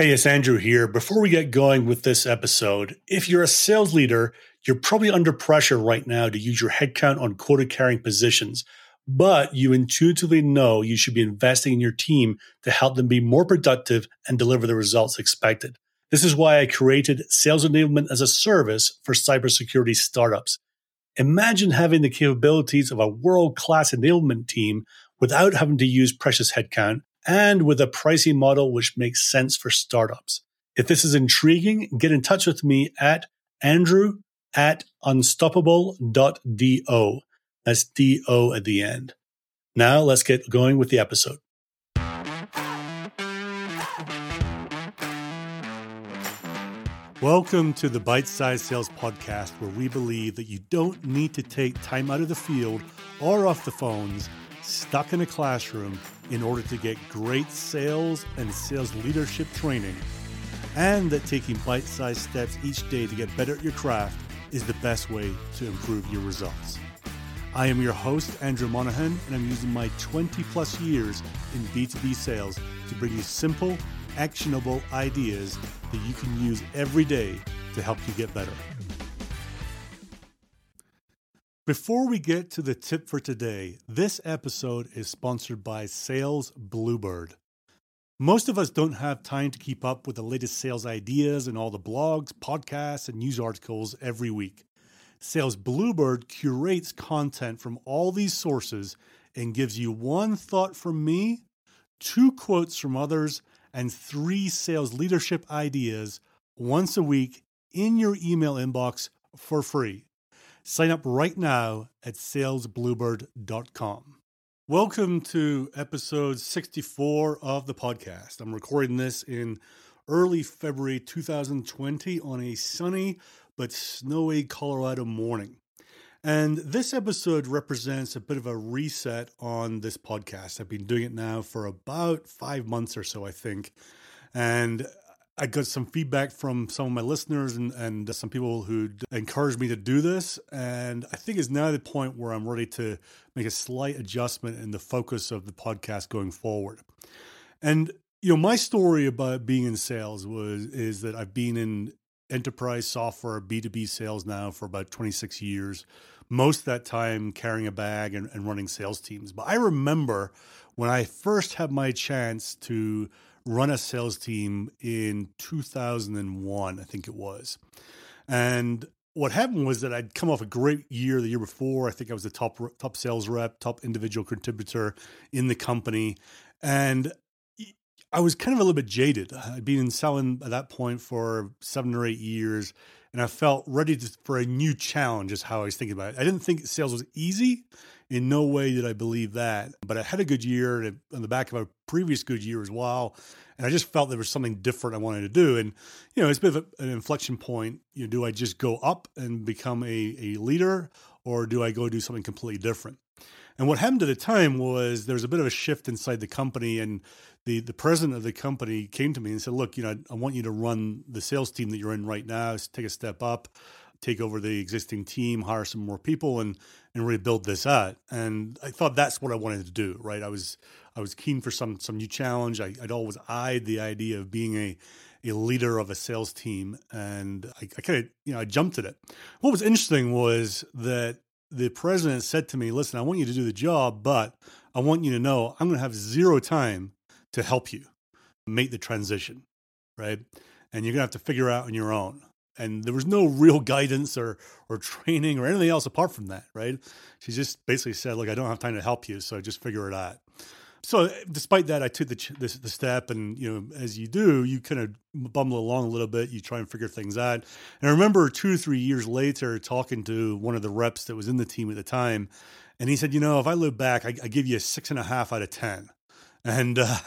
Hey, it's Andrew here. Before we get going with this episode, if you're a sales leader, you're probably under pressure right now to use your headcount on quota carrying positions, but you intuitively know you should be investing in your team to help them be more productive and deliver the results expected. This is why I created Sales Enablement as a Service for cybersecurity startups. Imagine having the capabilities of a world class enablement team without having to use precious headcount and with a pricing model which makes sense for startups. If this is intriguing, get in touch with me at andrew at unstoppable.do. That's D-O at the end. Now let's get going with the episode. Welcome to the Bite Size Sales Podcast, where we believe that you don't need to take time out of the field or off the phones, stuck in a classroom, in order to get great sales and sales leadership training, and that taking bite sized steps each day to get better at your craft is the best way to improve your results. I am your host, Andrew Monahan, and I'm using my 20 plus years in B2B sales to bring you simple, actionable ideas that you can use every day to help you get better. Before we get to the tip for today, this episode is sponsored by Sales Bluebird. Most of us don't have time to keep up with the latest sales ideas and all the blogs, podcasts, and news articles every week. Sales Bluebird curates content from all these sources and gives you one thought from me, two quotes from others, and three sales leadership ideas once a week in your email inbox for free. Sign up right now at salesbluebird.com. Welcome to episode 64 of the podcast. I'm recording this in early February 2020 on a sunny but snowy Colorado morning. And this episode represents a bit of a reset on this podcast. I've been doing it now for about five months or so, I think. And I got some feedback from some of my listeners and, and some people who encouraged me to do this. And I think it's now the point where I'm ready to make a slight adjustment in the focus of the podcast going forward. And, you know, my story about being in sales was is that I've been in enterprise software, B2B sales now for about 26 years. Most of that time carrying a bag and, and running sales teams. But I remember when I first had my chance to run a sales team in 2001, I think it was. And what happened was that I'd come off a great year the year before. I think I was the top top sales rep, top individual contributor in the company, and I was kind of a little bit jaded. I'd been in selling at that point for seven or eight years, and I felt ready to, for a new challenge. Is how I was thinking about it. I didn't think sales was easy. In no way did I believe that. But I had a good year on the back of a previous good year as well. And I just felt there was something different I wanted to do. And, you know, it's a bit of an inflection point. You know, do I just go up and become a, a leader or do I go do something completely different? And what happened at the time was there was a bit of a shift inside the company, and the the president of the company came to me and said, "Look, you know, I want you to run the sales team that you're in right now. Take a step up take over the existing team, hire some more people, and and rebuild this out. And I thought that's what I wanted to do. Right, I was I was keen for some some new challenge. I, would always eyed the idea of being a a leader of a sales team, and I, I kind of you know I jumped at it. What was interesting was that the president said to me, "Listen, I want you to do the job, but I want you to know I'm going to have zero time to help you make the transition, right? And you're going to have to figure out on your own." And there was no real guidance or or training or anything else apart from that right? She just basically said look i don't have time to help you so just figure it out. So despite that i took the, the, the step and you know as you do you kind of bumble along a little bit you try and figure things out. And i remember two or three years later talking to one of the reps that was in the team at the time and he said you know if i look back i, I give you a six and a half out of ten. And uh,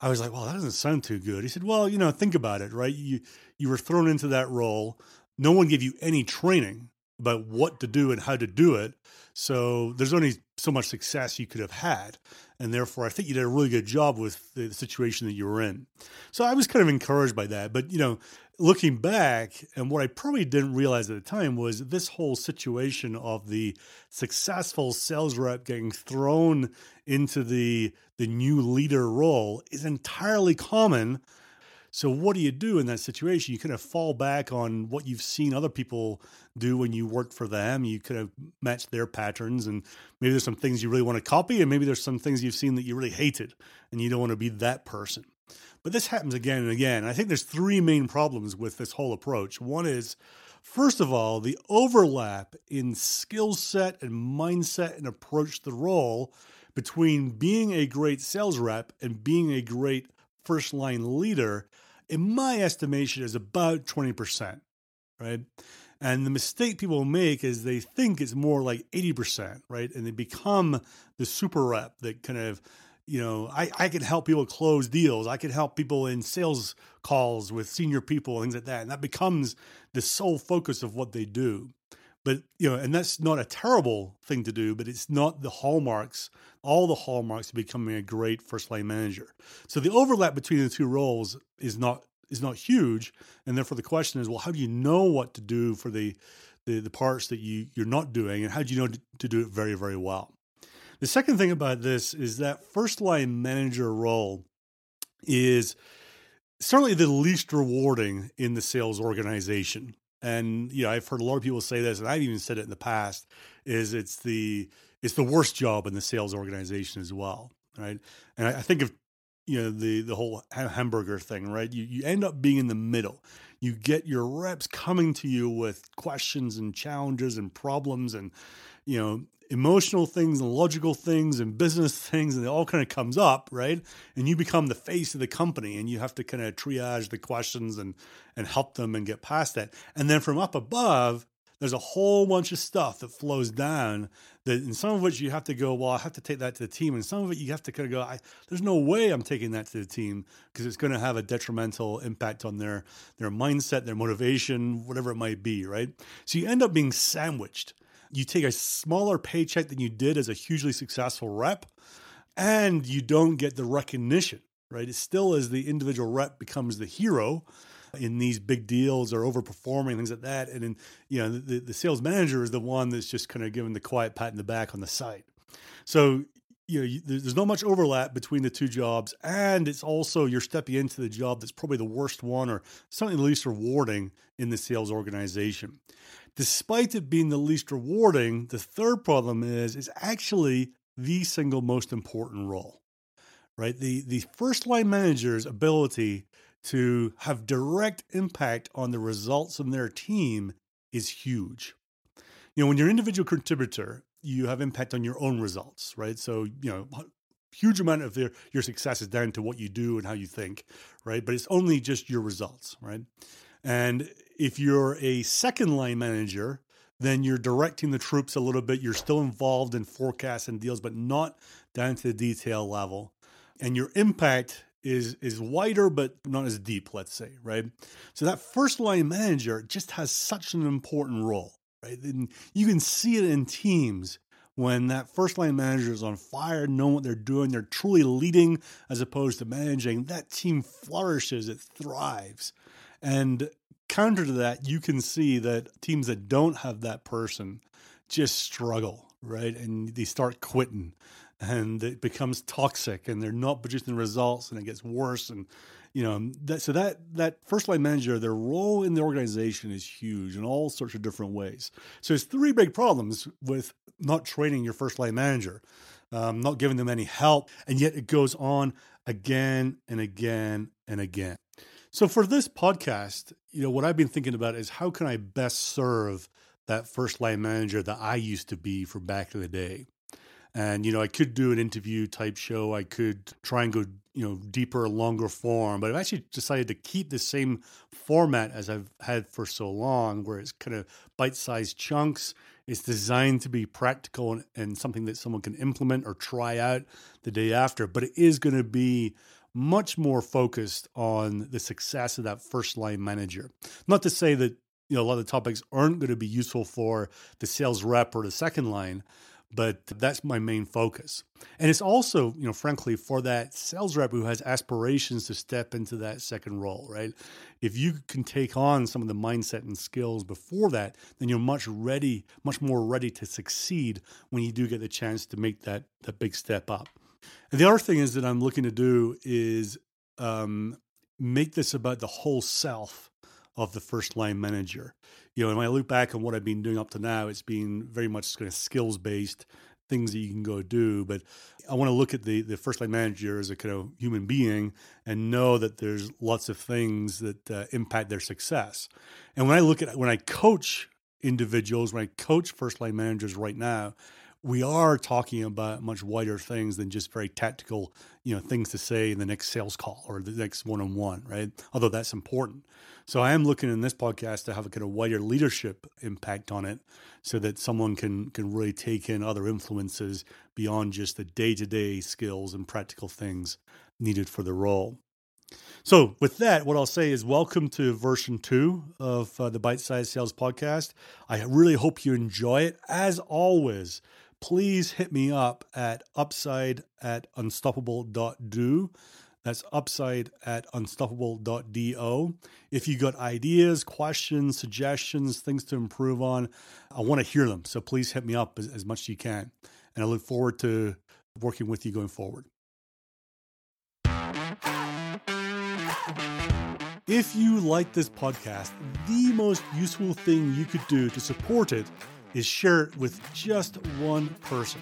I was like, well, that doesn't sound too good. He said, well, you know, think about it, right? You you were thrown into that role. No one gave you any training about what to do and how to do it. So there's only so much success you could have had. And therefore, I think you did a really good job with the situation that you were in. So I was kind of encouraged by that. But, you know, looking back, and what I probably didn't realize at the time was this whole situation of the successful sales rep getting thrown into the the new leader role is entirely common So, what do you do in that situation? You kind of fall back on what you've seen other people do when you work for them. You kind of match their patterns, and maybe there's some things you really want to copy, and maybe there's some things you've seen that you really hated, and you don't want to be that person. But this happens again and again. I think there's three main problems with this whole approach. One is, first of all, the overlap in skill set and mindset and approach to the role between being a great sales rep and being a great first line leader, in my estimation, is about 20%, right? And the mistake people make is they think it's more like 80%, right? And they become the super rep that kind of, you know, I, I can help people close deals. I can help people in sales calls with senior people things like that. And that becomes the sole focus of what they do. But, you know, and that's not a terrible thing to do, but it's not the hallmarks, all the hallmarks of becoming a great first line manager. So the overlap between the two roles is not is not huge. And therefore the question is, well, how do you know what to do for the the, the parts that you, you're not doing and how do you know to, do it very, very well? The second thing about this is that first line manager role is certainly the least rewarding in the sales organization and you know I've heard a lot of people say this, and I've even said it in the past. Is it's the it's the worst job in the sales organization as well, right? And I, I think of you know the the whole hamburger thing, right? You you end up being in the middle. You get your reps coming to you with questions and challenges and problems, and you know emotional things and logical things and business things and it all kind of comes up right? And you become the face of the company and you have to kind of triage the questions and and help them and get past that. And then from up above there's a whole bunch of stuff that flows down that in some of which you have to go well i have to take that to the team and some of it you have to kind of go I, there's no way i'm taking that to the team because it's going to have a detrimental impact on their their mindset their motivation whatever it might be right? So you end up being sandwiched you take a smaller paycheck than you did as a hugely successful rep, and you don't get the recognition, right? It still as the individual rep becomes the hero in these big deals or overperforming things like that. And then, you know, the, the sales manager is the one that's just kind of given the quiet pat in the back on the side. So, you know, there's not much overlap between the two jobs. And it's also you're stepping into the job that's probably the worst one or something the least rewarding in the sales organization despite it being the least rewarding, the third problem is is actually the single most important role. Right? The the first line manager's ability to have direct impact on the results of their team is huge. You know, when you're an individual contributor, you have impact on your own results, right? So, you know, huge amount of their, your success is down to what you do and how you think, right? But it's only just your results, right? And if you're a second line manager, then you're directing the troops a little bit. You're still involved in forecasts and deals, but not down to the detail level. And your impact is is wider but not as deep, let's say, right? So that first line manager just has such an important role, right? And you can see it in teams when that first line manager is on fire, knowing what they're doing, they're truly leading as opposed to managing. That team flourishes, it thrives. And counter to that, you can see that teams that don't have that person just struggle, right? And they start quitting and it becomes toxic and they're not producing results and it gets worse and you know that so that that first line manager their role in the organization is huge in all sorts of different ways so there's three big problems with not training your first line manager um, not giving them any help and yet it goes on again and again and again so for this podcast, you know, what I've been thinking about is how can I best serve that first line manager that I used to be from back in the day. And you know, I could do an interview type show. I could try and go, you know, deeper, longer form. But I've actually decided to keep the same format as I've had for so long, where it's kind of bite-sized chunks. It's designed to be practical and, and something that someone can implement or try out the day after. But it is going to be much more focused on the success of that first line manager. Not to say that you know a lot of the topics aren't going to be useful for the sales rep or the second line, but that's my main focus. And it's also, you know, frankly, for that sales rep who has aspirations to step into that second role, right? If you can take on some of the mindset and skills before that, then you're much ready, much more ready to succeed when you do get the chance to make that that big step up. And the other thing is that I'm looking to do is um, make this about the whole self of the first line manager. You know, when I look back on what I've been doing up to now, it's been very much kind of skills based things that you can go do. But I want to look at the the first line manager as a kind of human being and know that there's lots of things that uh, impact their success. And when I look at when I coach individuals, when I coach first line managers right now, we are talking about much wider things than just very tactical, you know, things to say in the next sales call or the next one on one, right? Although that's important. So I am looking in this podcast to have a kind of wider leadership impact on it so that someone can can really take in other influences beyond just the day-to-day skills and practical things needed for the role. So, with that, what I'll say is welcome to version two of uh, the Bite Size Sales Podcast. I really hope you enjoy it. As always, please hit me up at upside at unstoppable.do. That's upside at unstoppable.do. If you got ideas, questions, suggestions, things to improve on, I want to hear them. So please hit me up as, as much as you can. And I look forward to working with you going forward. If you like this podcast, the most useful thing you could do to support it is share it with just one person.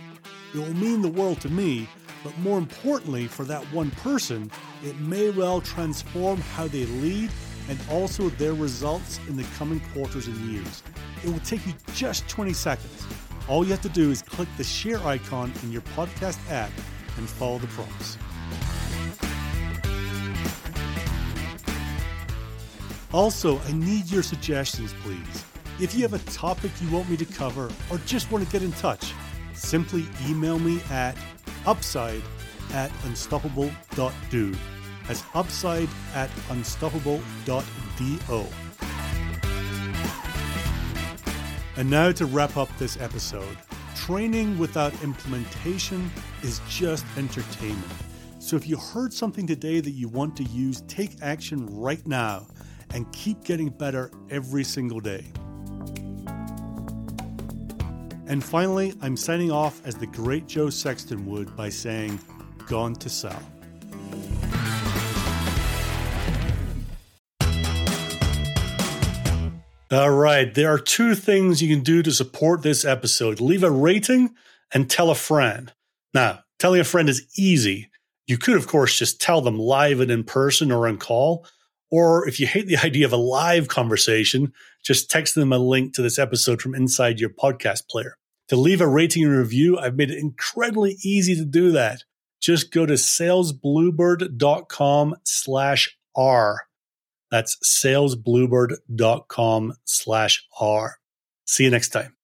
It will mean the world to me, but more importantly, for that one person, it may well transform how they lead and also their results in the coming quarters and years. It will take you just 20 seconds. All you have to do is click the share icon in your podcast app and follow the prompts. Also, I need your suggestions, please. If you have a topic you want me to cover or just want to get in touch, simply email me at upside at unstoppable.do. That's upside at unstoppable.do. And now to wrap up this episode. Training without implementation is just entertainment. So if you heard something today that you want to use, take action right now and keep getting better every single day. And finally, I'm signing off as the great Joe Sexton would by saying, Gone to sell. All right, there are two things you can do to support this episode leave a rating and tell a friend. Now, telling a friend is easy. You could, of course, just tell them live and in person or on call. Or if you hate the idea of a live conversation, just text them a link to this episode from inside your podcast player. To leave a rating and review, I've made it incredibly easy to do that. Just go to salesbluebird.com slash R. That's salesbluebird.com slash R. See you next time.